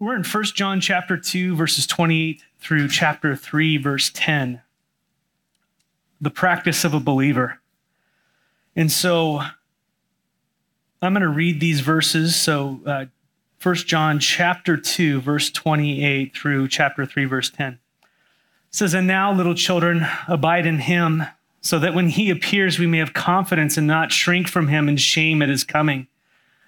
We're in 1 John chapter 2 verses 28 through chapter 3 verse 10. The practice of a believer. And so I'm going to read these verses. So uh, 1 John chapter 2 verse 28 through chapter 3 verse 10. It says, "And now little children abide in him, so that when he appears we may have confidence and not shrink from him in shame at his coming."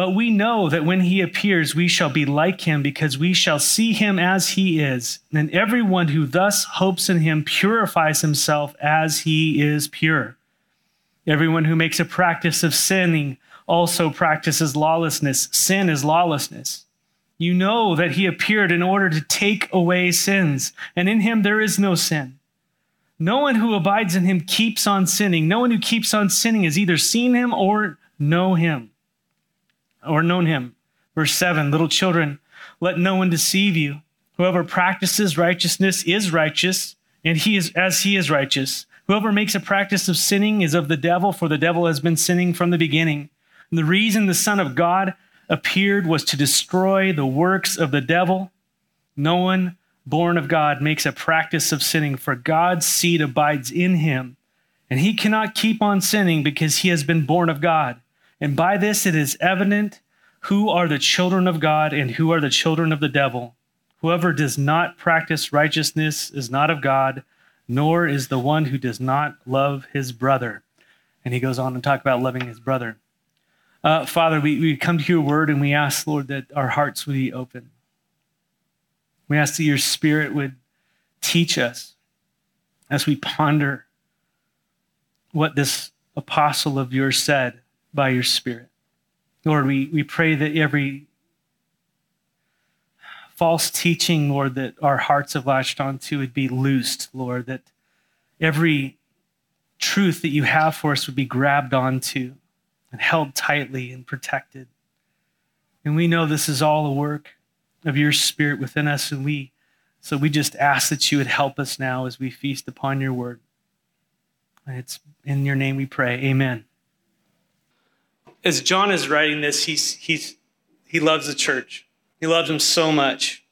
But we know that when he appears, we shall be like him because we shall see him as he is. And everyone who thus hopes in him purifies himself as he is pure. Everyone who makes a practice of sinning also practices lawlessness. Sin is lawlessness. You know that he appeared in order to take away sins, and in him there is no sin. No one who abides in him keeps on sinning. No one who keeps on sinning has either seen him or know him or known him. Verse 7 Little children, let no one deceive you. Whoever practices righteousness is righteous, and he is as he is righteous. Whoever makes a practice of sinning is of the devil, for the devil has been sinning from the beginning. And the reason the Son of God appeared was to destroy the works of the devil. No one born of God makes a practice of sinning, for God's seed abides in him, and he cannot keep on sinning because he has been born of God. And by this it is evident who are the children of God and who are the children of the devil. Whoever does not practice righteousness is not of God, nor is the one who does not love his brother. And he goes on to talk about loving his brother. Uh, Father, we, we come to your word and we ask, Lord, that our hearts would be open. We ask that your spirit would teach us as we ponder what this apostle of yours said by your Spirit. Lord, we, we pray that every false teaching, Lord, that our hearts have latched onto would be loosed, Lord, that every truth that you have for us would be grabbed onto and held tightly and protected. And we know this is all a work of your spirit within us, and we so we just ask that you would help us now as we feast upon your word. And it's in your name we pray. Amen as John is writing this, he's, he's, he loves the church. He loves them so much.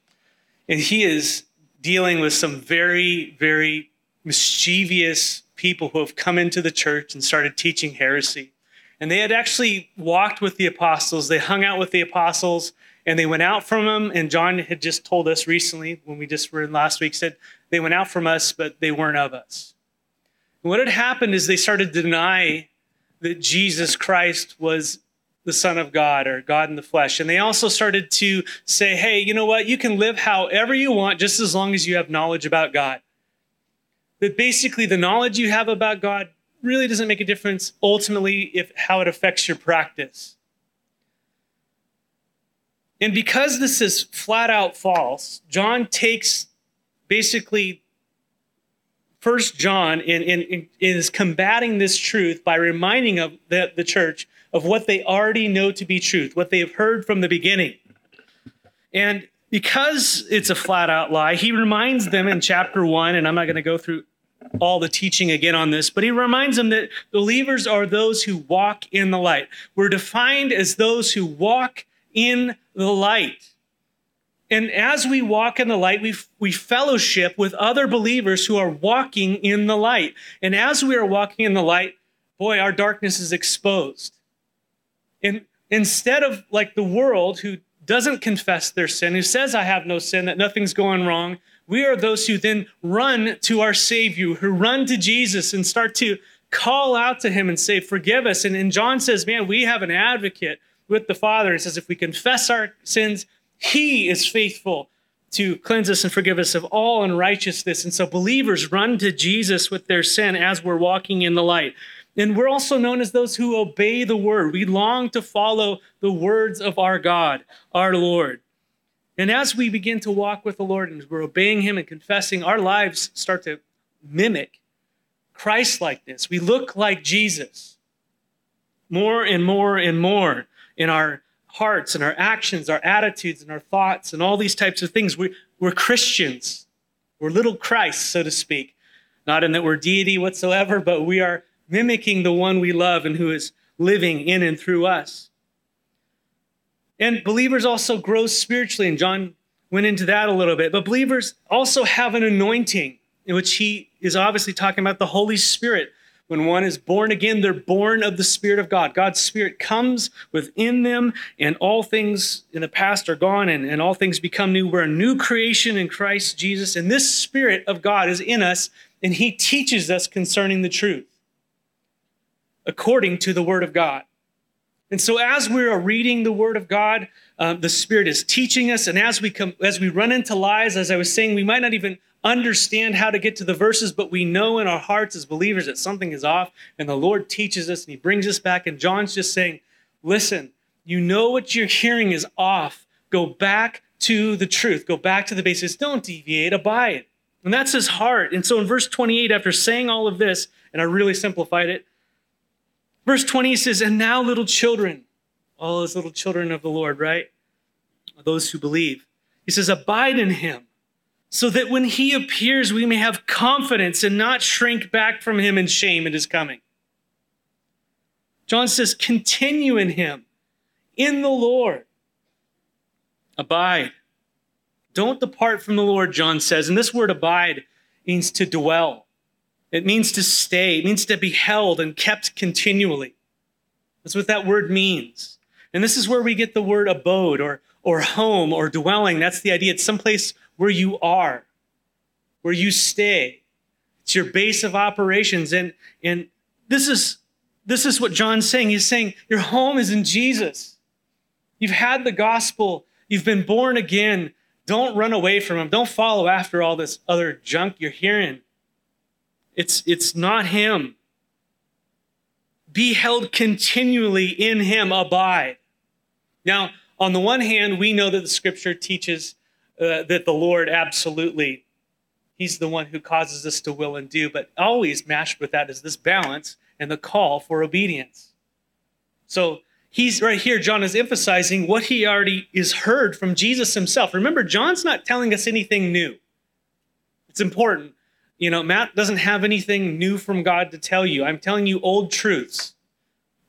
And he is dealing with some very, very mischievous people who have come into the church and started teaching heresy. And they had actually walked with the apostles, they hung out with the apostles, and they went out from them. And John had just told us recently, when we just were in last week, said they went out from us, but they weren't of us. And what had happened is they started to deny that Jesus Christ was the Son of God or God in the flesh. And they also started to say, hey, you know what? You can live however you want just as long as you have knowledge about God. That basically the knowledge you have about God really doesn't make a difference ultimately if how it affects your practice. And because this is flat out false, John takes basically First John in, in, in, is combating this truth by reminding of the, the church of what they already know to be truth, what they have heard from the beginning. And because it's a flat out lie, he reminds them in chapter one, and I'm not going to go through all the teaching again on this, but he reminds them that believers are those who walk in the light. We're defined as those who walk in the light. And as we walk in the light, we, we fellowship with other believers who are walking in the light. And as we are walking in the light, boy, our darkness is exposed. And instead of like the world who doesn't confess their sin, who says, I have no sin, that nothing's going wrong, we are those who then run to our Savior, who run to Jesus and start to call out to him and say, Forgive us. And, and John says, Man, we have an advocate with the Father. He says, If we confess our sins, he is faithful to cleanse us and forgive us of all unrighteousness. And so believers run to Jesus with their sin as we're walking in the light. And we're also known as those who obey the word. We long to follow the words of our God, our Lord. And as we begin to walk with the Lord and we're obeying Him and confessing, our lives start to mimic Christ likeness. We look like Jesus more and more and more in our hearts and our actions, our attitudes and our thoughts, and all these types of things. We, we're Christians. We're little Christ, so to speak. Not in that we're deity whatsoever, but we are mimicking the one we love and who is living in and through us. And believers also grow spiritually, and John went into that a little bit. But believers also have an anointing, in which he is obviously talking about the Holy Spirit. When one is born again, they're born of the Spirit of God. God's Spirit comes within them, and all things in the past are gone, and, and all things become new. We're a new creation in Christ Jesus, and this Spirit of God is in us, and He teaches us concerning the truth according to the Word of God. And so, as we are reading the Word of God, um, the Spirit is teaching us, and as we come, as we run into lies, as I was saying, we might not even understand how to get to the verses, but we know in our hearts as believers that something is off, and the Lord teaches us, and He brings us back. And John's just saying, "Listen, you know what you're hearing is off. Go back to the truth. Go back to the basics. Don't deviate. Abide." And that's His heart. And so, in verse 28, after saying all of this, and I really simplified it Verse 20 says, And now, little children, all those little children of the Lord, right? Those who believe. He says, Abide in him, so that when he appears, we may have confidence and not shrink back from him in shame at his coming. John says, Continue in him, in the Lord. Abide. Don't depart from the Lord, John says. And this word abide means to dwell. It means to stay, it means to be held and kept continually. That's what that word means. And this is where we get the word abode or, or home or dwelling. That's the idea. It's someplace where you are, where you stay. It's your base of operations. And, and this is this is what John's saying. He's saying your home is in Jesus. You've had the gospel, you've been born again. Don't run away from him. Don't follow after all this other junk you're hearing. It's, it's not him. Be held continually in him, abide. Now, on the one hand, we know that the scripture teaches uh, that the Lord absolutely, he's the one who causes us to will and do, but always matched with that is this balance and the call for obedience. So he's right here, John is emphasizing what he already is heard from Jesus himself. Remember, John's not telling us anything new. It's important. You know, Matt doesn't have anything new from God to tell you. I'm telling you old truths,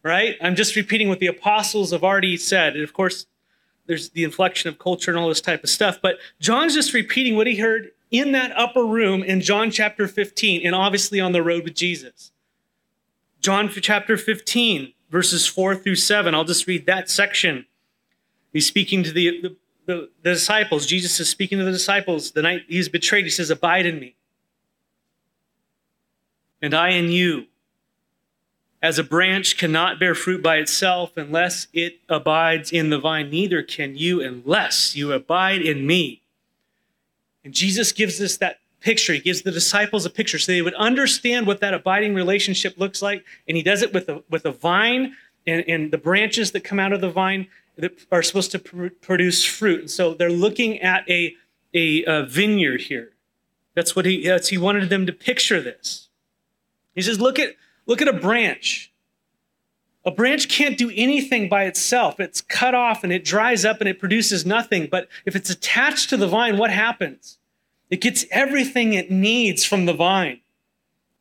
right? I'm just repeating what the apostles have already said. And of course, there's the inflection of culture and all this type of stuff. But John's just repeating what he heard in that upper room in John chapter 15 and obviously on the road with Jesus. John chapter 15, verses 4 through 7. I'll just read that section. He's speaking to the, the, the, the disciples. Jesus is speaking to the disciples. The night he's betrayed, he says, Abide in me and I in you. As a branch cannot bear fruit by itself unless it abides in the vine, neither can you unless you abide in me. And Jesus gives us that picture. He gives the disciples a picture so they would understand what that abiding relationship looks like. And he does it with a, with a vine and, and the branches that come out of the vine that are supposed to pr- produce fruit. And so they're looking at a, a, a vineyard here. That's what he, that's, he wanted them to picture this. He says, look at, look at a branch. A branch can't do anything by itself. It's cut off and it dries up and it produces nothing. But if it's attached to the vine, what happens? It gets everything it needs from the vine.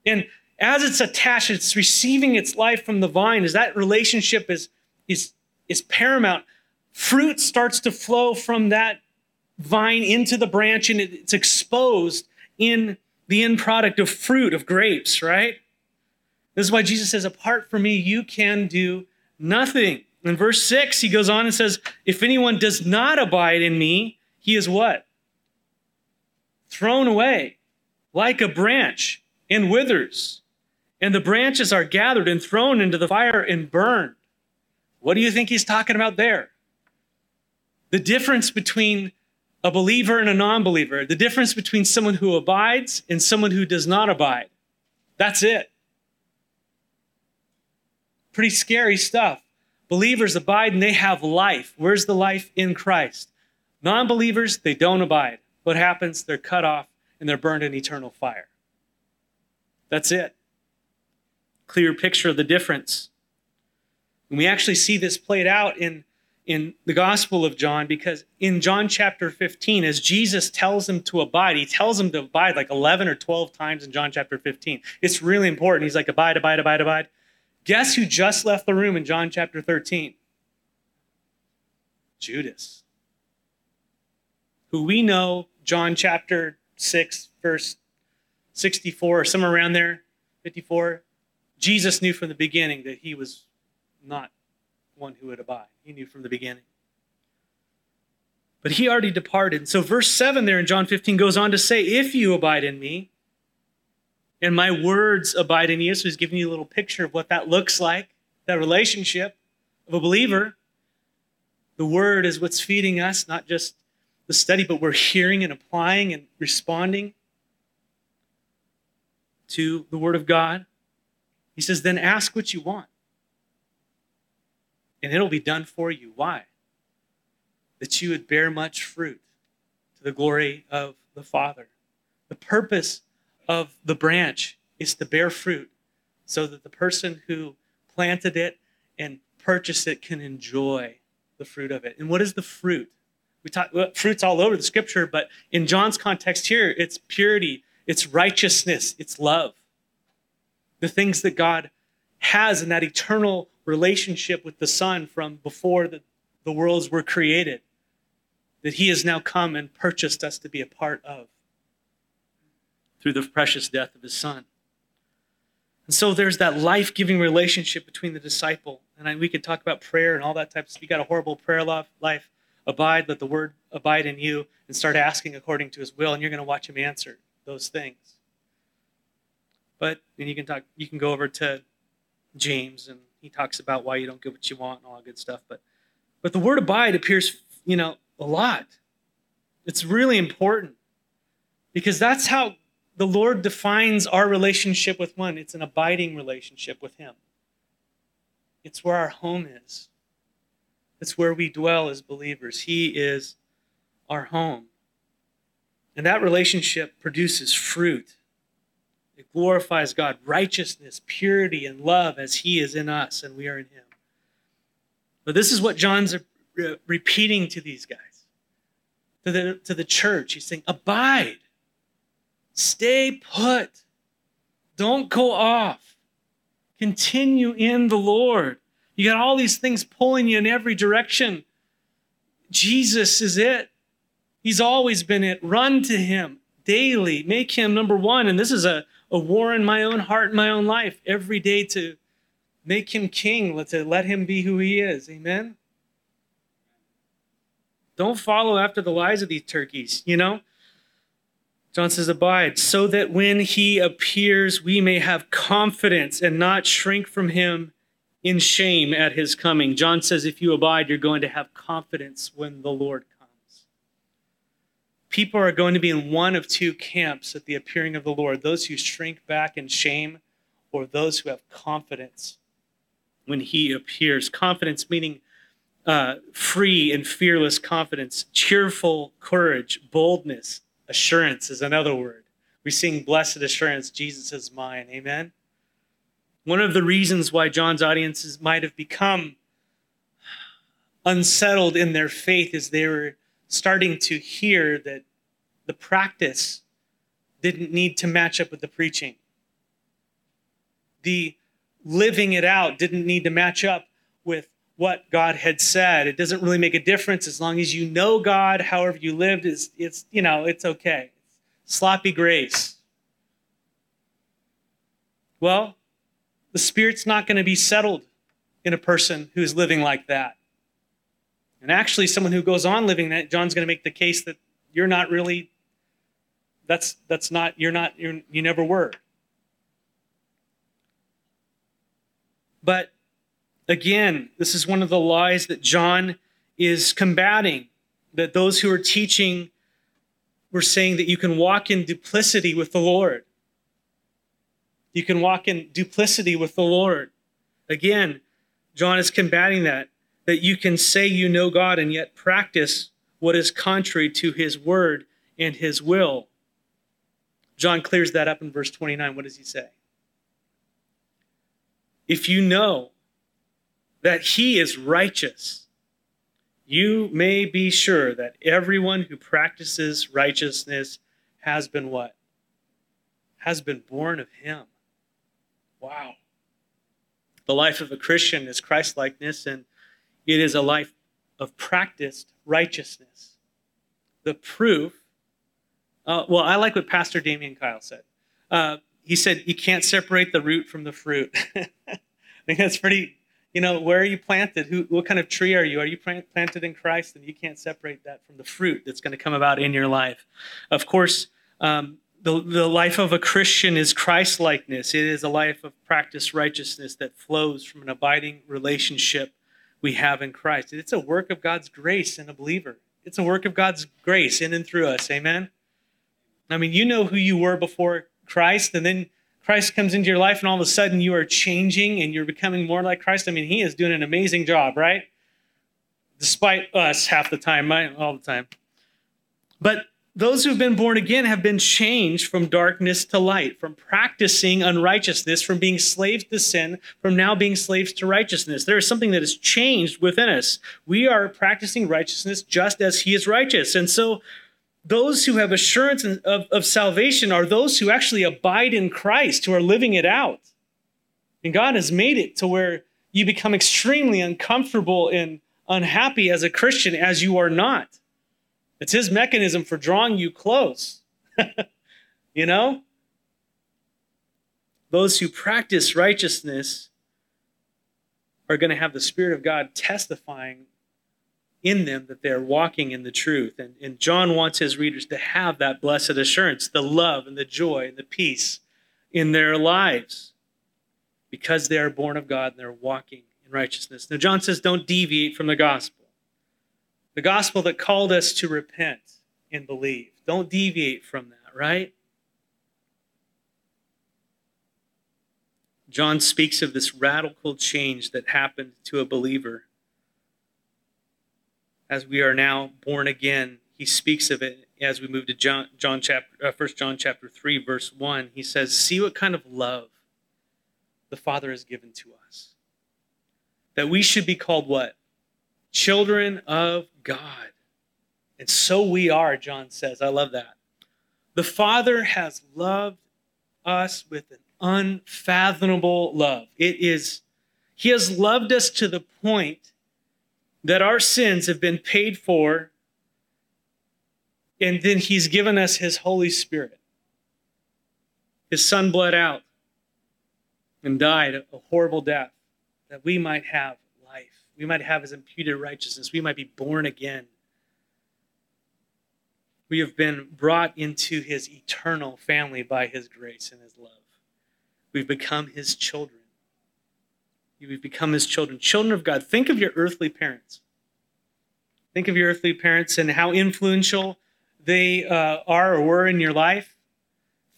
And as it's attached, it's receiving its life from the vine. As that relationship is, is, is paramount, fruit starts to flow from that vine into the branch and it's exposed in the end product of fruit, of grapes, right? This is why Jesus says, Apart from me, you can do nothing. In verse 6, he goes on and says, If anyone does not abide in me, he is what? Thrown away like a branch and withers. And the branches are gathered and thrown into the fire and burned. What do you think he's talking about there? The difference between a believer and a non believer, the difference between someone who abides and someone who does not abide. That's it. Pretty scary stuff. Believers abide and they have life. Where's the life? In Christ. Non believers, they don't abide. What happens? They're cut off and they're burned in eternal fire. That's it. Clear picture of the difference. And we actually see this played out in, in the Gospel of John because in John chapter 15, as Jesus tells him to abide, he tells him to abide like 11 or 12 times in John chapter 15. It's really important. He's like, abide, abide, abide, abide. Guess who just left the room in John chapter 13? Judas. Who we know, John chapter 6, verse 64, or somewhere around there, 54. Jesus knew from the beginning that he was not one who would abide. He knew from the beginning. But he already departed. So, verse 7 there in John 15 goes on to say, If you abide in me, and my words abide in you. So, he's giving you a little picture of what that looks like, that relationship of a believer. The word is what's feeding us, not just the study, but we're hearing and applying and responding to the word of God. He says, Then ask what you want and it'll be done for you. Why? That you would bear much fruit to the glory of the Father. The purpose of the branch is to bear fruit so that the person who planted it and purchased it can enjoy the fruit of it. And what is the fruit? We talk well, fruits all over the scripture, but in John's context here, it's purity, it's righteousness, it's love. The things that God has in that eternal relationship with the Son from before the, the worlds were created, that He has now come and purchased us to be a part of through the precious death of His Son. And so there's that life giving relationship between the disciple. And I, we could talk about prayer and all that type of stuff. You got a horrible prayer life. Abide, let the word abide in you, and start asking according to his will, and you're going to watch him answer those things. But then you can talk, you can go over to James and he talks about why you don't get what you want and all that good stuff. But but the word abide appears, you know, a lot. It's really important because that's how the Lord defines our relationship with one. It's an abiding relationship with Him. It's where our home is. It's where we dwell as believers. He is our home. And that relationship produces fruit. It glorifies God, righteousness, purity, and love as He is in us and we are in Him. But this is what John's repeating to these guys, to the, to the church. He's saying, Abide, stay put, don't go off, continue in the Lord. You got all these things pulling you in every direction. Jesus is it. He's always been it. Run to Him daily. Make Him number one. And this is a a war in my own heart, in my own life, every day to make him king, to let him be who he is. Amen? Don't follow after the lies of these turkeys, you know? John says, Abide, so that when he appears, we may have confidence and not shrink from him in shame at his coming. John says, If you abide, you're going to have confidence when the Lord comes. people are going to be in one of two camps at the appearing of the Lord those who shrink back in shame, or those who have confidence when he appears. Confidence meaning uh, free and fearless confidence, cheerful courage, boldness, assurance is another word. We sing blessed assurance, Jesus is mine. Amen. One of the reasons why John's audiences might have become unsettled in their faith is they were starting to hear that the practice didn't need to match up with the preaching. The living it out didn't need to match up with what God had said. It doesn't really make a difference as long as you know God, however you lived, it's, it's you know, it's okay. Sloppy grace. Well, the Spirit's not going to be settled in a person who's living like that. And actually, someone who goes on living that, John's going to make the case that you're not really, that's, that's not, you're not, you're, you never were. But again, this is one of the lies that John is combating that those who are teaching were saying that you can walk in duplicity with the Lord. You can walk in duplicity with the Lord. Again, John is combating that that you can say you know God and yet practice what is contrary to his word and his will. John clears that up in verse 29. What does he say? if you know that he is righteous, you may be sure that everyone who practices righteousness has been what? Has been born of him. Wow. The life of a Christian is Christ likeness, and it is a life of practiced righteousness. The proof, uh, well, I like what Pastor Damian Kyle said. Uh, he said, You can't separate the root from the fruit. I think that's pretty you know, where are you planted? Who, what kind of tree are you? Are you planted in Christ? And you can't separate that from the fruit that's going to come about in your life. Of course, um, the, the life of a Christian is Christ likeness. It is a life of practice righteousness that flows from an abiding relationship we have in Christ. It's a work of God's grace in a believer. It's a work of God's grace in and through us. Amen. I mean, you know who you were before Christ, and then Christ comes into your life and all of a sudden you are changing and you're becoming more like Christ. I mean, he is doing an amazing job, right? Despite us half the time, all the time. But those who've been born again have been changed from darkness to light, from practicing unrighteousness, from being slaves to sin, from now being slaves to righteousness. There is something that has changed within us. We are practicing righteousness just as he is righteous. And so those who have assurance of, of salvation are those who actually abide in Christ, who are living it out. And God has made it to where you become extremely uncomfortable and unhappy as a Christian as you are not. It's His mechanism for drawing you close. you know? Those who practice righteousness are going to have the Spirit of God testifying in them that they're walking in the truth. And, and John wants his readers to have that blessed assurance, the love and the joy and the peace in their lives because they are born of God and they're walking in righteousness. Now, John says, don't deviate from the gospel. The gospel that called us to repent and believe. Don't deviate from that, right? John speaks of this radical change that happened to a believer as we are now born again. He speaks of it as we move to John, John chapter, uh, 1 John chapter 3, verse 1. He says, See what kind of love the Father has given to us. That we should be called what? Children of God. And so we are, John says. I love that. The Father has loved us with an unfathomable love. It is, He has loved us to the point that our sins have been paid for, and then He's given us His Holy Spirit. His Son bled out and died a horrible death that we might have life. We might have His imputed righteousness. We might be born again. We have been brought into His eternal family by His grace and His love. We've become His children. You've become his children, children of God. Think of your earthly parents. Think of your earthly parents and how influential they uh, are or were in your life.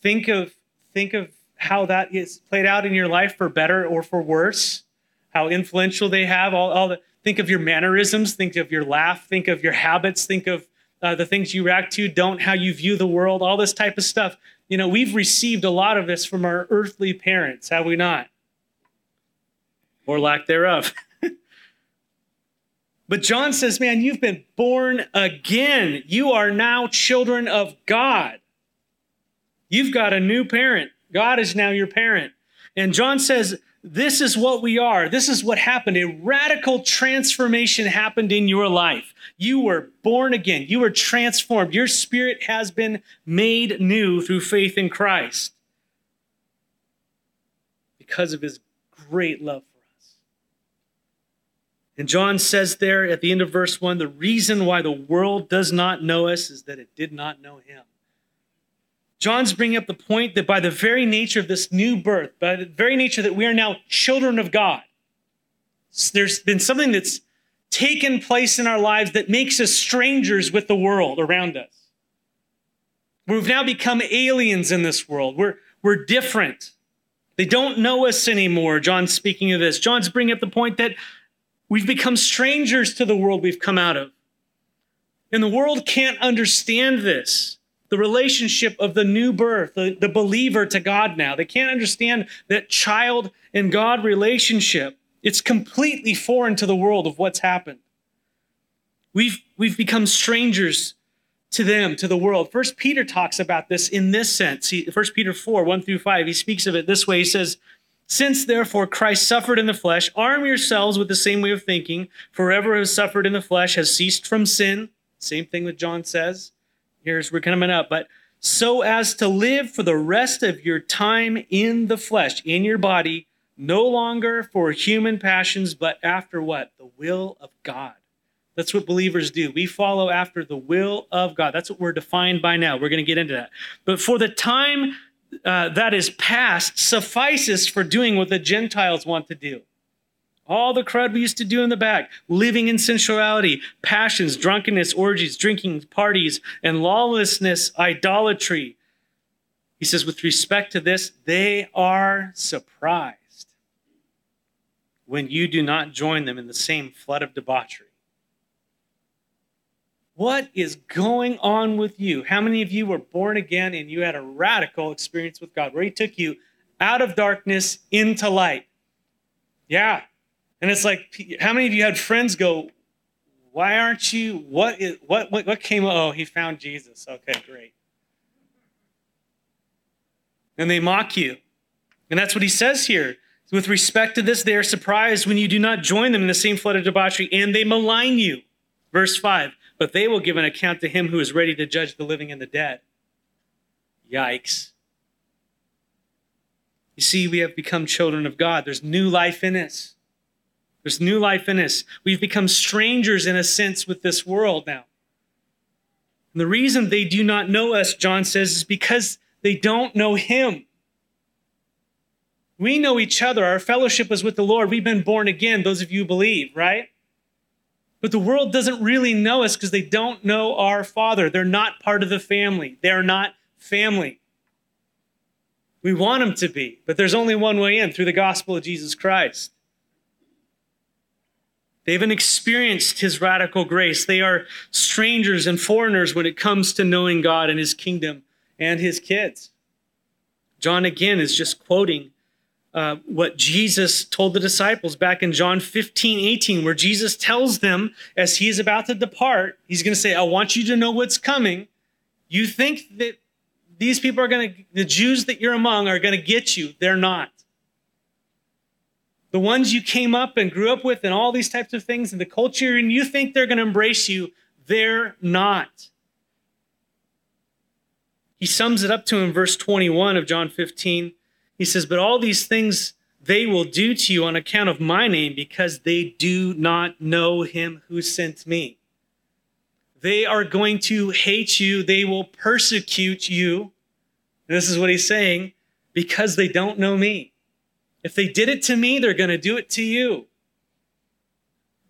Think of think of how that is played out in your life for better or for worse. How influential they have. All, all the, think of your mannerisms. Think of your laugh. Think of your habits. Think of uh, the things you react to. Don't how you view the world. All this type of stuff. You know, we've received a lot of this from our earthly parents, have we not? Or lack thereof. but John says, man, you've been born again. You are now children of God. You've got a new parent. God is now your parent. And John says, this is what we are. This is what happened. A radical transformation happened in your life. You were born again. You were transformed. Your spirit has been made new through faith in Christ because of his great love and John says there at the end of verse 1 the reason why the world does not know us is that it did not know him. John's bringing up the point that by the very nature of this new birth, by the very nature that we are now children of God, there's been something that's taken place in our lives that makes us strangers with the world around us. We've now become aliens in this world. We're, we're different. They don't know us anymore. John's speaking of this. John's bringing up the point that We've become strangers to the world we've come out of. And the world can't understand this. the relationship of the new birth, the, the believer to God now. They can't understand that child and God relationship. It's completely foreign to the world of what's happened. We've, we've become strangers to them, to the world. First Peter talks about this in this sense. First Peter 4, 1 through 5, he speaks of it this way. He says, Since therefore Christ suffered in the flesh, arm yourselves with the same way of thinking, for whoever has suffered in the flesh has ceased from sin. Same thing that John says. Here's we're coming up, but so as to live for the rest of your time in the flesh, in your body, no longer for human passions, but after what? The will of God. That's what believers do. We follow after the will of God. That's what we're defined by now. We're going to get into that. But for the time uh, that is past suffices for doing what the Gentiles want to do. All the crowd we used to do in the back, living in sensuality, passions, drunkenness, orgies, drinking, parties, and lawlessness, idolatry. He says, with respect to this, they are surprised when you do not join them in the same flood of debauchery. What is going on with you? How many of you were born again and you had a radical experience with God where He took you out of darkness into light? Yeah. And it's like, how many of you had friends go, why aren't you, what is, what, what, what came, oh, he found Jesus. Okay, great. And they mock you. And that's what he says here. With respect to this, they are surprised when you do not join them in the same flood of debauchery, and they malign you. Verse 5 but they will give an account to him who is ready to judge the living and the dead. Yikes. You see, we have become children of God. There's new life in us. There's new life in us. We've become strangers in a sense with this world now. And the reason they do not know us, John says, is because they don't know him. We know each other. Our fellowship is with the Lord. We've been born again, those of you who believe, right? But the world doesn't really know us because they don't know our Father. They're not part of the family. They're not family. We want them to be, but there's only one way in through the gospel of Jesus Christ. They haven't experienced his radical grace. They are strangers and foreigners when it comes to knowing God and his kingdom and his kids. John again is just quoting uh, what Jesus told the disciples back in John 15, 18, where Jesus tells them as he is about to depart, he's going to say, I want you to know what's coming. You think that these people are going to, the Jews that you're among are going to get you. They're not. The ones you came up and grew up with and all these types of things and the culture, and you think they're going to embrace you, they're not. He sums it up to in verse 21 of John 15. He says, But all these things they will do to you on account of my name because they do not know him who sent me. They are going to hate you, they will persecute you. And this is what he's saying because they don't know me. If they did it to me, they're going to do it to you.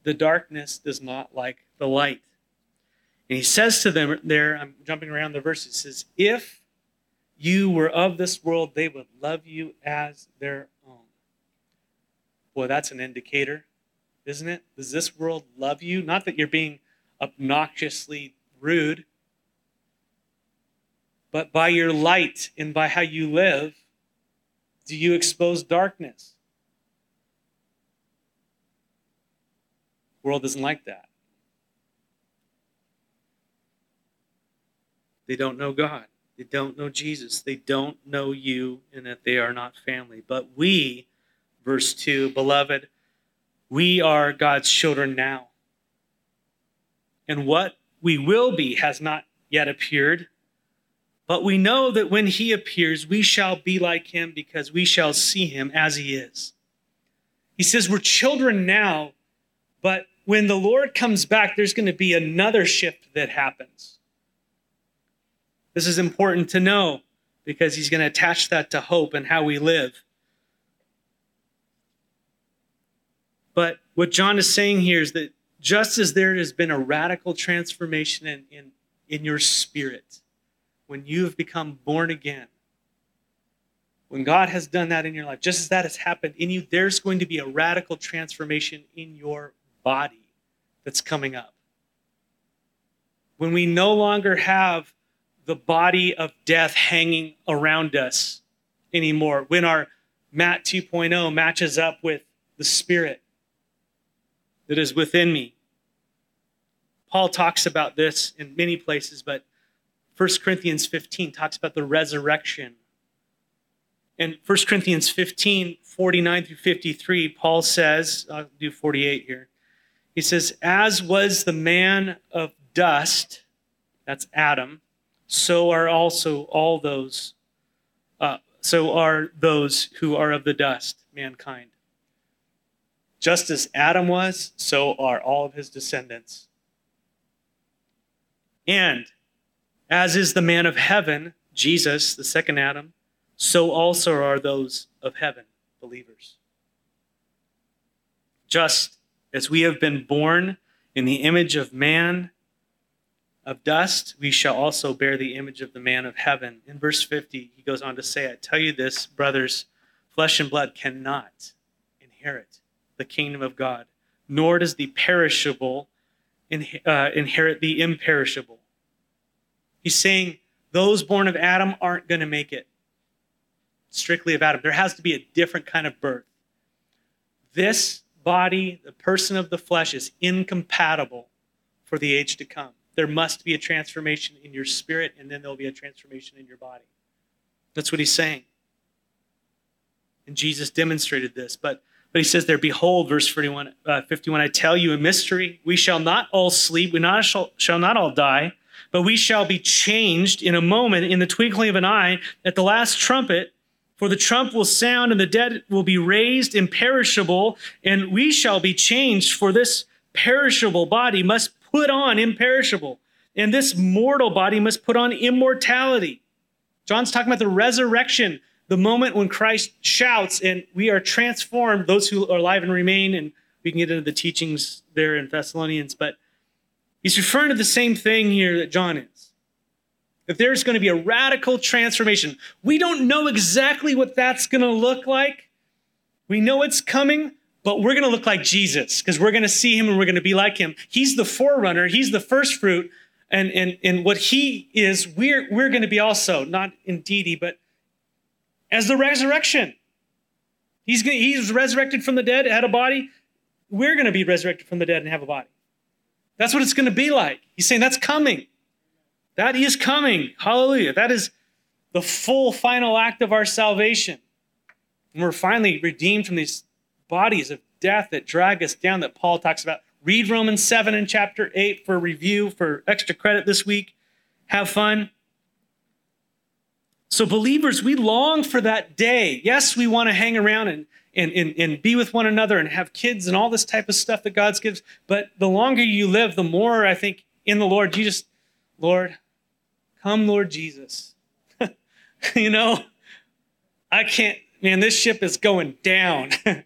The darkness does not like the light. And he says to them there, I'm jumping around the verse, he says, If you were of this world, they would love you as their own. Boy, that's an indicator, isn't it? Does this world love you? Not that you're being obnoxiously rude, but by your light and by how you live, do you expose darkness? The world doesn't like that. They don't know God. They don't know Jesus. They don't know you, and that they are not family. But we, verse 2, beloved, we are God's children now. And what we will be has not yet appeared. But we know that when he appears, we shall be like him because we shall see him as he is. He says, We're children now, but when the Lord comes back, there's going to be another shift that happens. This is important to know because he's going to attach that to hope and how we live. But what John is saying here is that just as there has been a radical transformation in, in, in your spirit, when you have become born again, when God has done that in your life, just as that has happened in you, there's going to be a radical transformation in your body that's coming up. When we no longer have the body of death hanging around us anymore. When our Matt 2.0 matches up with the Spirit that is within me. Paul talks about this in many places, but 1 Corinthians 15 talks about the resurrection. In 1 Corinthians 15, 49 through 53, Paul says, I'll do 48 here. He says, As was the man of dust, that's Adam, so are also all those, uh, so are those who are of the dust, mankind. Just as Adam was, so are all of his descendants. And as is the man of heaven, Jesus, the second Adam, so also are those of heaven, believers. Just as we have been born in the image of man, of dust, we shall also bear the image of the man of heaven. In verse 50, he goes on to say, I tell you this, brothers, flesh and blood cannot inherit the kingdom of God, nor does the perishable uh, inherit the imperishable. He's saying those born of Adam aren't going to make it strictly of Adam. There has to be a different kind of birth. This body, the person of the flesh, is incompatible for the age to come. There must be a transformation in your spirit, and then there'll be a transformation in your body. That's what he's saying. And Jesus demonstrated this. But, but he says there, Behold, verse 41, uh, 51, I tell you a mystery. We shall not all sleep, we not shall, shall not all die, but we shall be changed in a moment, in the twinkling of an eye, at the last trumpet. For the trump will sound, and the dead will be raised imperishable, and we shall be changed. For this perishable body must put on imperishable, and this mortal body must put on immortality. John's talking about the resurrection, the moment when Christ shouts, and we are transformed, those who are alive and remain, and we can get into the teachings there in Thessalonians, but he's referring to the same thing here that John is that there's going to be a radical transformation. We don't know exactly what that's going to look like. We know it's coming, but we're going to look like Jesus because we're going to see him and we're going to be like him. He's the forerunner, he's the first fruit. And, and, and what he is, we're, we're going to be also, not in deity, but as the resurrection. He's, he's resurrected from the dead, had a body. We're going to be resurrected from the dead and have a body. That's what it's going to be like. He's saying that's coming. That is coming. Hallelujah. That is the full final act of our salvation. And we're finally redeemed from these bodies of death that drag us down that Paul talks about. Read Romans 7 and chapter 8 for review, for extra credit this week. Have fun. So, believers, we long for that day. Yes, we want to hang around and, and, and, and be with one another and have kids and all this type of stuff that God's gives. But the longer you live, the more I think in the Lord, you just, Lord, Come, Lord Jesus. you know, I can't, man, this ship is going down.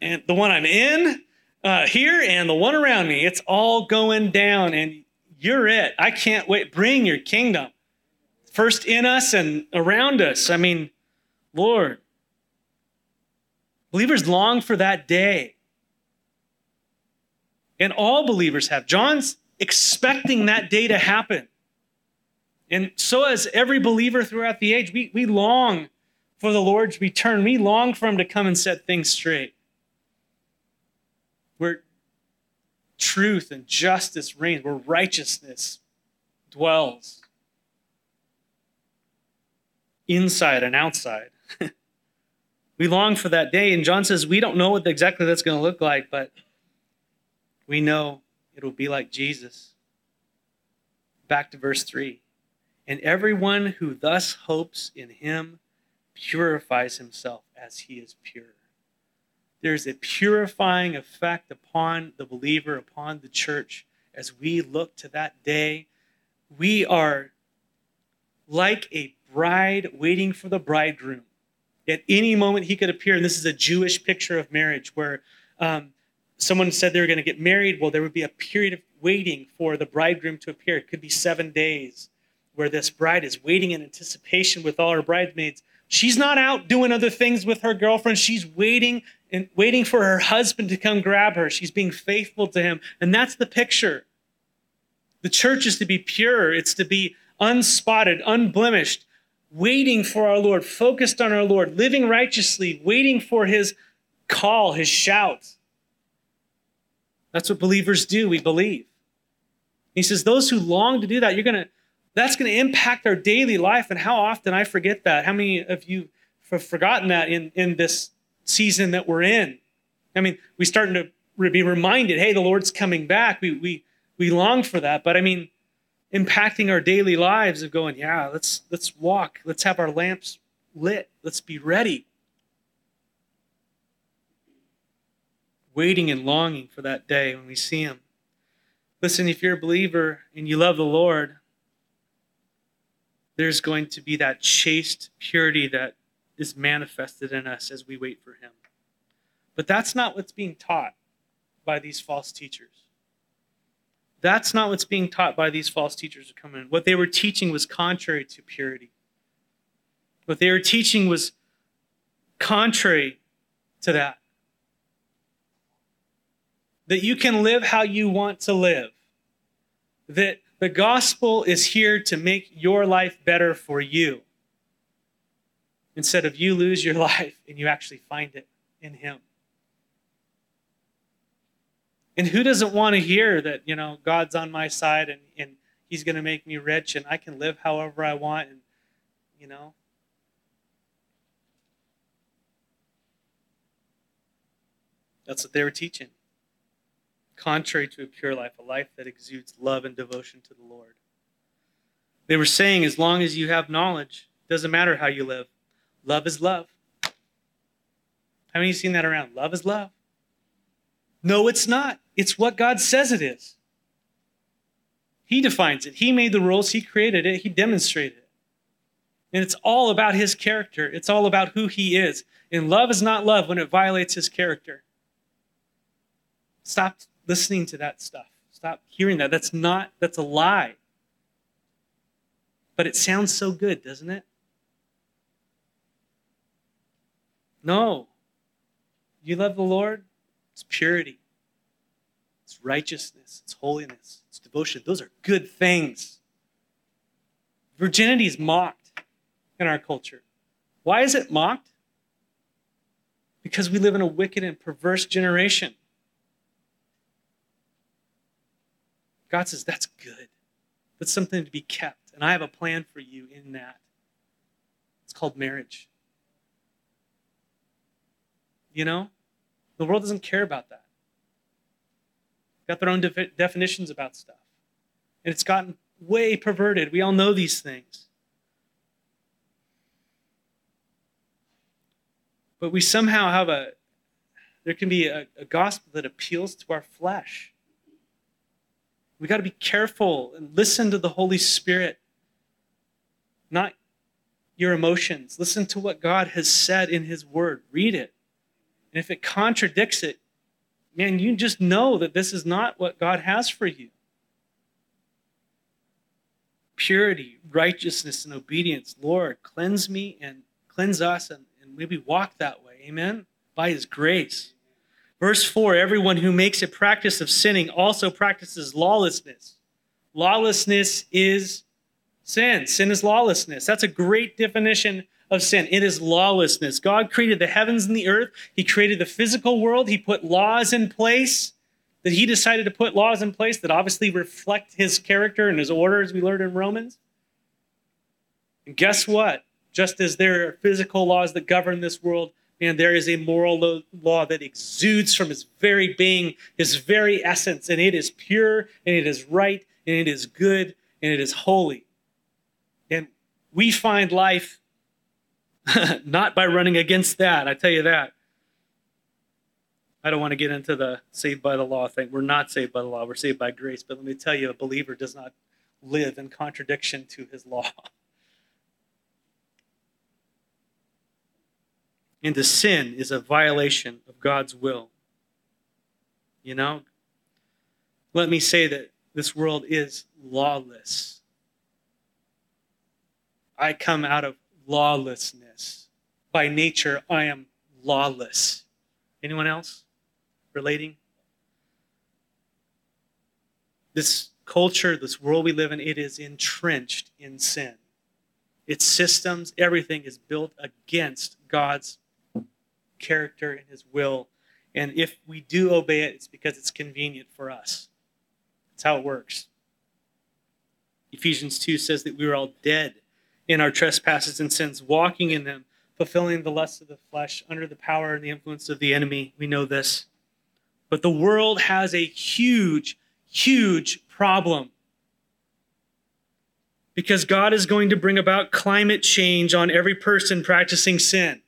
and the one I'm in uh, here and the one around me, it's all going down. And you're it. I can't wait. Bring your kingdom first in us and around us. I mean, Lord, believers long for that day. And all believers have. John's expecting that day to happen. And so, as every believer throughout the age, we, we long for the Lord's return. We long for Him to come and set things straight. Where truth and justice reigns, where righteousness dwells inside and outside. we long for that day. And John says, we don't know what exactly that's going to look like, but we know it'll be like Jesus. Back to verse 3. And everyone who thus hopes in him purifies himself as he is pure. There's a purifying effect upon the believer, upon the church, as we look to that day. We are like a bride waiting for the bridegroom. At any moment, he could appear. And this is a Jewish picture of marriage where um, someone said they were going to get married. Well, there would be a period of waiting for the bridegroom to appear. It could be seven days where this bride is waiting in anticipation with all her bridesmaids. She's not out doing other things with her girlfriend. She's waiting and waiting for her husband to come grab her. She's being faithful to him. And that's the picture. The church is to be pure. It's to be unspotted, unblemished, waiting for our Lord, focused on our Lord, living righteously, waiting for his call, his shout. That's what believers do. We believe. He says, those who long to do that, you're going to, that's going to impact our daily life. And how often I forget that. How many of you have forgotten that in, in this season that we're in? I mean, we're starting to be reminded, hey, the Lord's coming back. We, we, we long for that. But I mean, impacting our daily lives of going, yeah, let's, let's walk. Let's have our lamps lit. Let's be ready. Waiting and longing for that day when we see him. Listen, if you're a believer and you love the Lord, there's going to be that chaste purity that is manifested in us as we wait for him. But that's not what's being taught by these false teachers. That's not what's being taught by these false teachers who come in. What they were teaching was contrary to purity. What they were teaching was contrary to that. That you can live how you want to live. That the gospel is here to make your life better for you. Instead of you lose your life and you actually find it in Him. And who doesn't want to hear that, you know, God's on my side and, and he's going to make me rich and I can live however I want and, you know. That's what they were teaching. Contrary to a pure life, a life that exudes love and devotion to the Lord. They were saying, as long as you have knowledge, doesn't matter how you live. Love is love. How many of you seen that around? Love is love. No, it's not. It's what God says it is. He defines it. He made the rules. He created it. He demonstrated it. And it's all about his character. It's all about who he is. And love is not love when it violates his character. Stop listening to that stuff. Stop hearing that. That's not, that's a lie. But it sounds so good, doesn't it? No. You love the Lord? It's purity, it's righteousness, it's holiness, it's devotion. Those are good things. Virginity is mocked in our culture. Why is it mocked? Because we live in a wicked and perverse generation. God says, that's good. That's something to be kept. And I have a plan for you in that. It's called marriage. You know? The world doesn't care about that. Got their own de- definitions about stuff. And it's gotten way perverted. We all know these things. But we somehow have a, there can be a, a gospel that appeals to our flesh. We got to be careful and listen to the Holy Spirit, not your emotions. Listen to what God has said in His Word. Read it. And if it contradicts it, man, you just know that this is not what God has for you. Purity, righteousness, and obedience. Lord, cleanse me and cleanse us and, and maybe walk that way. Amen? By his grace. Verse 4 Everyone who makes a practice of sinning also practices lawlessness. Lawlessness is sin. Sin is lawlessness. That's a great definition of sin. It is lawlessness. God created the heavens and the earth. He created the physical world. He put laws in place that he decided to put laws in place that obviously reflect his character and his order, as we learned in Romans. And guess what? Just as there are physical laws that govern this world, and there is a moral law that exudes from his very being, his very essence, and it is pure, and it is right, and it is good, and it is holy. And we find life Not by running against that, I tell you that. I don't want to get into the saved by the law thing. We're not saved by the law, we're saved by grace. But let me tell you, a believer does not live in contradiction to his law. And to sin is a violation of God's will. You know? Let me say that this world is lawless. I come out of lawlessness. By nature, I am lawless. Anyone else relating? This culture, this world we live in, it is entrenched in sin. Its systems, everything is built against God's character and his will. And if we do obey it, it's because it's convenient for us. That's how it works. Ephesians 2 says that we were all dead in our trespasses and sins, walking in them, fulfilling the lusts of the flesh, under the power and the influence of the enemy. We know this. But the world has a huge, huge problem. Because God is going to bring about climate change on every person practicing sin.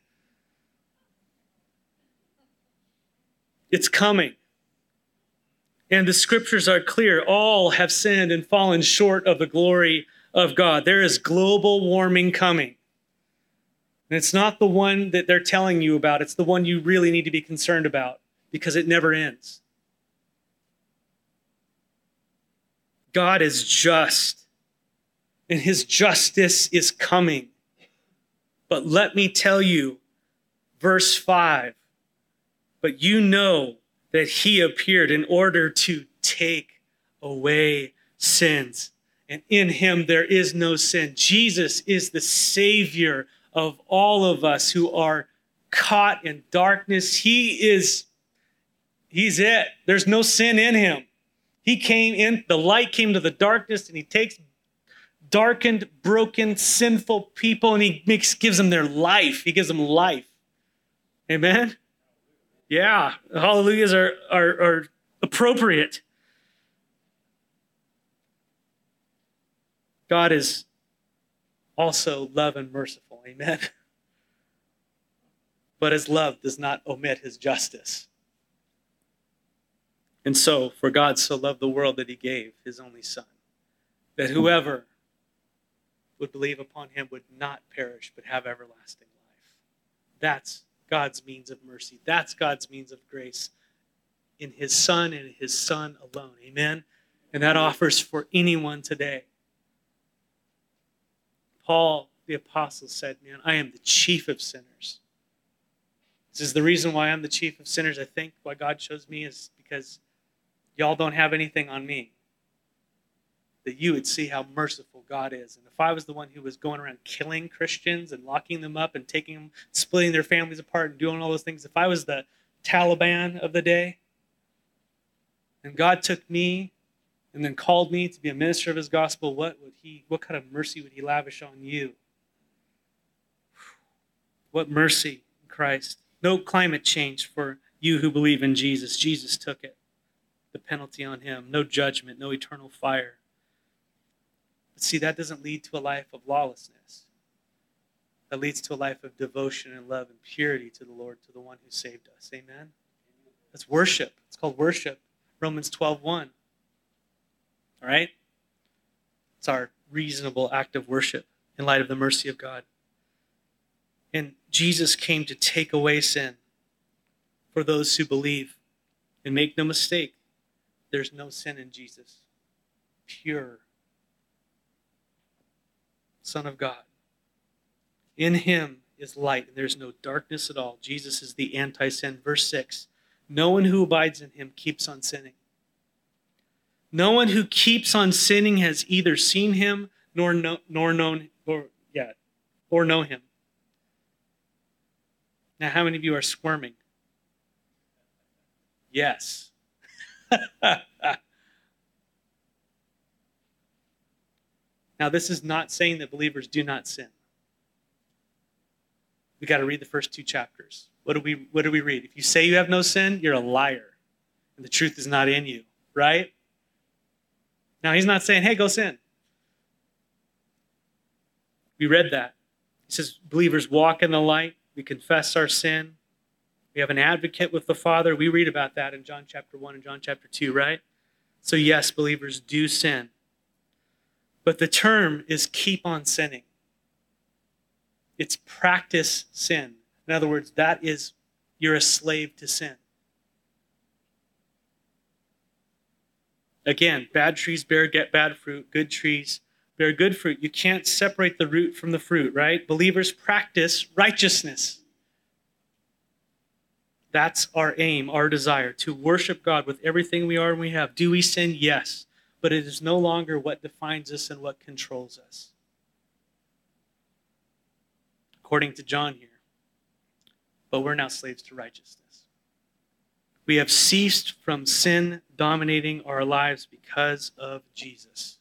It's coming. And the scriptures are clear. All have sinned and fallen short of the glory of God. There is global warming coming. And it's not the one that they're telling you about, it's the one you really need to be concerned about because it never ends. God is just, and his justice is coming. But let me tell you, verse 5 but you know that he appeared in order to take away sins. And in him there is no sin. Jesus is the Savior of all of us who are caught in darkness. He is, he's it. There's no sin in him. He came in, the light came to the darkness, and he takes darkened, broken, sinful people and he makes gives them their life. He gives them life. Amen. Yeah, hallelujahs are, are, are appropriate. God is also love and merciful. Amen. But his love does not omit his justice. And so, for God so loved the world that he gave his only Son, that whoever would believe upon him would not perish but have everlasting life. That's God's means of mercy. That's God's means of grace in his Son and his Son alone. Amen? And that offers for anyone today. Paul, the apostle, said, Man, I am the chief of sinners. This is the reason why I'm the chief of sinners. I think why God chose me is because y'all don't have anything on me that you would see how merciful God is. And if I was the one who was going around killing Christians and locking them up and taking them, splitting their families apart and doing all those things, if I was the Taliban of the day, and God took me and then called me to be a minister of his gospel, what would he what kind of mercy would he lavish on you? What mercy in Christ. No climate change for you who believe in Jesus. Jesus took it. The penalty on him. No judgment, no eternal fire. But see, that doesn't lead to a life of lawlessness. That leads to a life of devotion and love and purity to the Lord, to the one who saved us. Amen? That's worship. It's called worship. Romans 12 1. All right? It's our reasonable act of worship in light of the mercy of God. And Jesus came to take away sin for those who believe. And make no mistake, there's no sin in Jesus. Pure Son of God. In him is light, and there's no darkness at all. Jesus is the anti sin. Verse 6 No one who abides in him keeps on sinning. No one who keeps on sinning has either seen him nor, know, nor known or yet or know him. Now, how many of you are squirming? Yes. Now, this is not saying that believers do not sin. We got to read the first two chapters. What do we what do we read? If you say you have no sin, you're a liar. And the truth is not in you, right? Now, he's not saying, "Hey, go sin." We read that. He says believers walk in the light, we confess our sin. We have an advocate with the Father. We read about that in John chapter 1 and John chapter 2, right? So, yes, believers do sin. But the term is keep on sinning. It's practice sin. In other words, that is, you're a slave to sin. Again, bad trees bear get bad fruit, good trees bear good fruit. You can't separate the root from the fruit, right? Believers practice righteousness. That's our aim, our desire, to worship God with everything we are and we have. Do we sin? Yes. But it is no longer what defines us and what controls us. According to John here. But we're now slaves to righteousness. We have ceased from sin dominating our lives because of Jesus.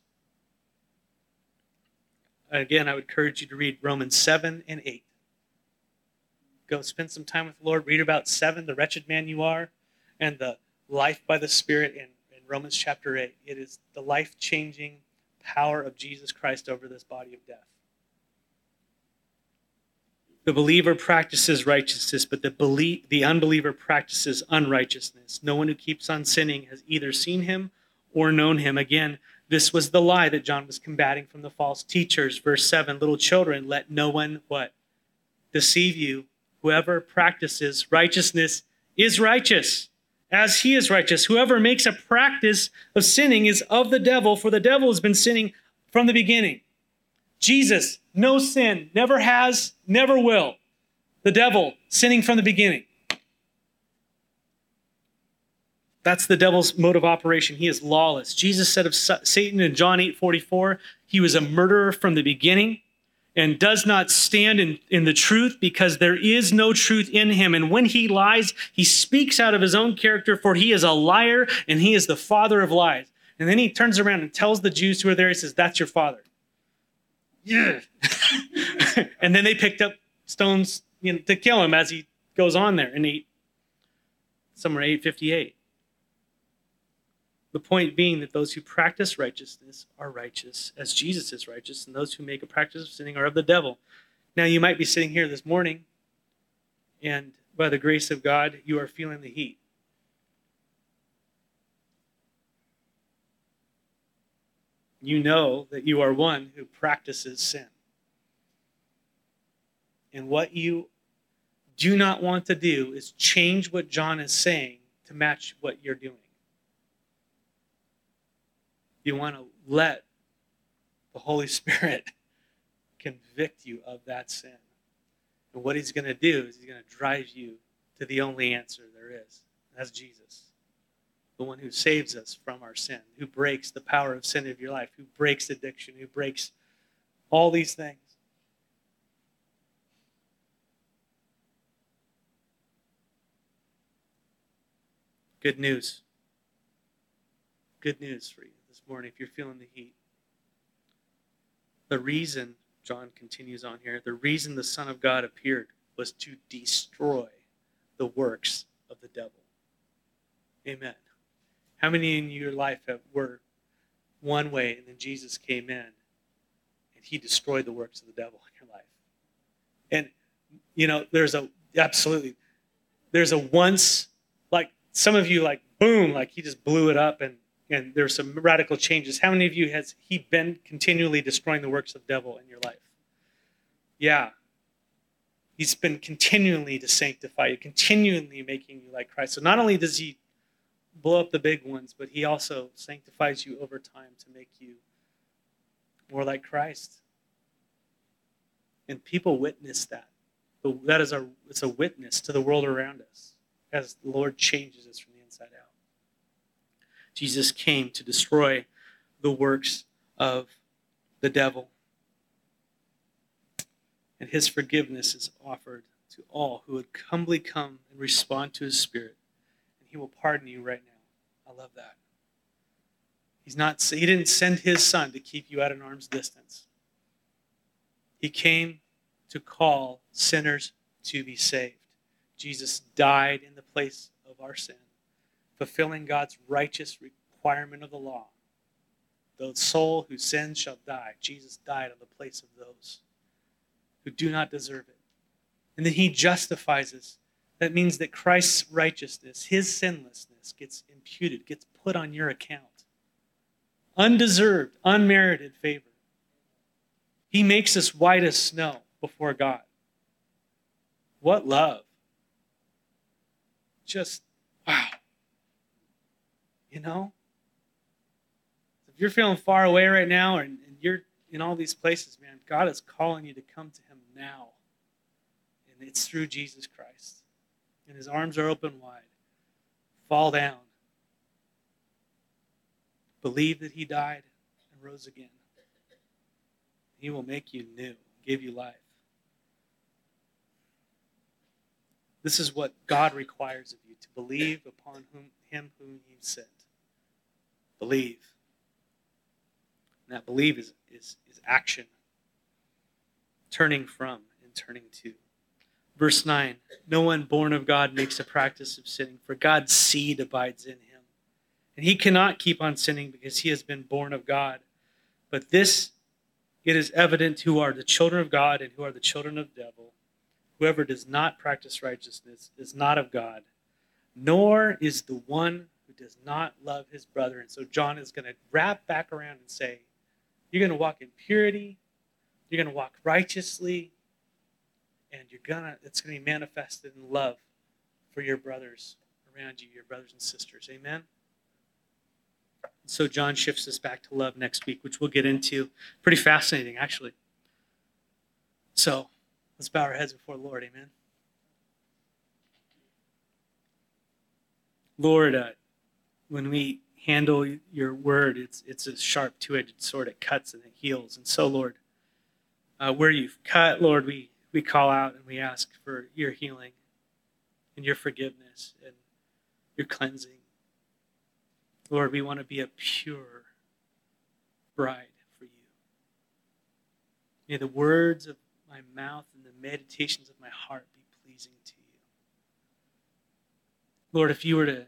Again, I would encourage you to read Romans 7 and 8. Go spend some time with the Lord, read about 7, the wretched man you are, and the life by the Spirit in Romans chapter 8. It is the life changing power of Jesus Christ over this body of death. The believer practices righteousness, but the, belie- the unbeliever practices unrighteousness. No one who keeps on sinning has either seen him or known him. Again, this was the lie that John was combating from the false teachers. Verse 7 Little children, let no one what? Deceive you. Whoever practices righteousness is righteous, as he is righteous. Whoever makes a practice of sinning is of the devil, for the devil has been sinning from the beginning. Jesus, no sin, never has, never will. The devil, sinning from the beginning. That's the devil's mode of operation. He is lawless. Jesus said of Satan in John 8 44, he was a murderer from the beginning and does not stand in, in the truth because there is no truth in him. And when he lies, he speaks out of his own character, for he is a liar and he is the father of lies. And then he turns around and tells the Jews who are there, he says, That's your father yeah. and then they picked up stones you know, to kill him as he goes on there in eight, somewhere 858. The point being that those who practice righteousness are righteous as Jesus is righteous, and those who make a practice of sinning are of the devil. Now, you might be sitting here this morning, and by the grace of God, you are feeling the heat. you know that you are one who practices sin. And what you do not want to do is change what John is saying to match what you're doing. You want to let the Holy Spirit convict you of that sin. And what he's going to do is he's going to drive you to the only answer there is. That's Jesus the one who saves us from our sin, who breaks the power of sin of your life, who breaks addiction, who breaks all these things. Good news. Good news for you morning if you're feeling the heat. The reason, John continues on here, the reason the Son of God appeared was to destroy the works of the devil. Amen. How many in your life have, were one way and then Jesus came in and he destroyed the works of the devil in your life? And, you know, there's a, absolutely, there's a once, like some of you, like, boom, like he just blew it up and, and there's some radical changes. How many of you has he been continually destroying the works of the devil in your life? Yeah. He's been continually to sanctify you, continually making you like Christ. So not only does he blow up the big ones, but he also sanctifies you over time to make you more like Christ. And people witness that. But That is a it's a witness to the world around us as the Lord changes us from. Jesus came to destroy the works of the devil. And his forgiveness is offered to all who would humbly come and respond to his spirit And he will pardon you right now. I love that. He's not he didn't send his son to keep you at an arm's distance. He came to call sinners to be saved. Jesus died in the place of our sin, fulfilling God's righteous requirement of the law. The soul who sins shall die. Jesus died on the place of those who do not deserve it. And then he justifies us that means that Christ's righteousness, his sinlessness, gets imputed, gets put on your account. Undeserved, unmerited favor. He makes us white as snow before God. What love. Just. You know? If you're feeling far away right now and, and you're in all these places, man, God is calling you to come to Him now. And it's through Jesus Christ and his arms are open wide. Fall down. Believe that he died and rose again. He will make you new, give you life. This is what God requires of you to believe upon whom, him whom he sent. Believe. And that believe is, is, is action. Turning from and turning to. Verse 9 No one born of God makes a practice of sinning, for God's seed abides in him. And he cannot keep on sinning because he has been born of God. But this it is evident who are the children of God and who are the children of the devil. Whoever does not practice righteousness is not of God, nor is the one does not love his brother. And so John is going to wrap back around and say, You're going to walk in purity, you're going to walk righteously, and you're gonna it's going to be manifested in love for your brothers around you, your brothers and sisters. Amen. So John shifts us back to love next week, which we'll get into. Pretty fascinating, actually. So let's bow our heads before the Lord. Amen. Lord, uh, when we handle your word, it's it's a sharp two-edged sword. It cuts and it heals. And so, Lord, uh, where you've cut, Lord, we we call out and we ask for your healing and your forgiveness and your cleansing. Lord, we want to be a pure bride for you. May the words of my mouth and the meditations of my heart be pleasing to you. Lord, if you were to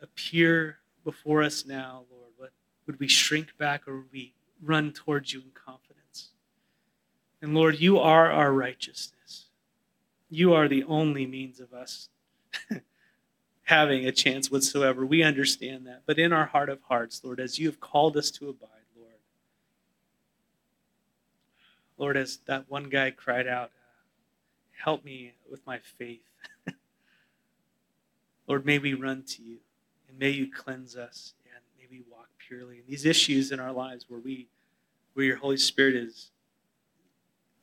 appear before us now, Lord, what would we shrink back or would we run towards you in confidence? And Lord, you are our righteousness. You are the only means of us having a chance whatsoever. We understand that. But in our heart of hearts, Lord, as you have called us to abide, Lord, Lord, as that one guy cried out, help me with my faith. Lord, may we run to you may you cleanse us and may we walk purely. And these issues in our lives where we where your Holy Spirit is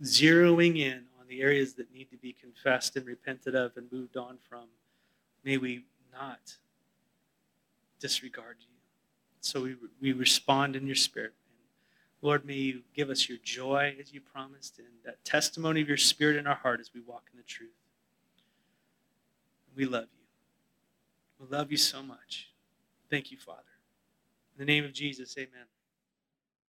zeroing in on the areas that need to be confessed and repented of and moved on from, may we not disregard you. So we, we respond in your spirit. And Lord, may you give us your joy as you promised and that testimony of your spirit in our heart as we walk in the truth. We love you. We love you so much. Thank you, Father. In the name of Jesus, amen.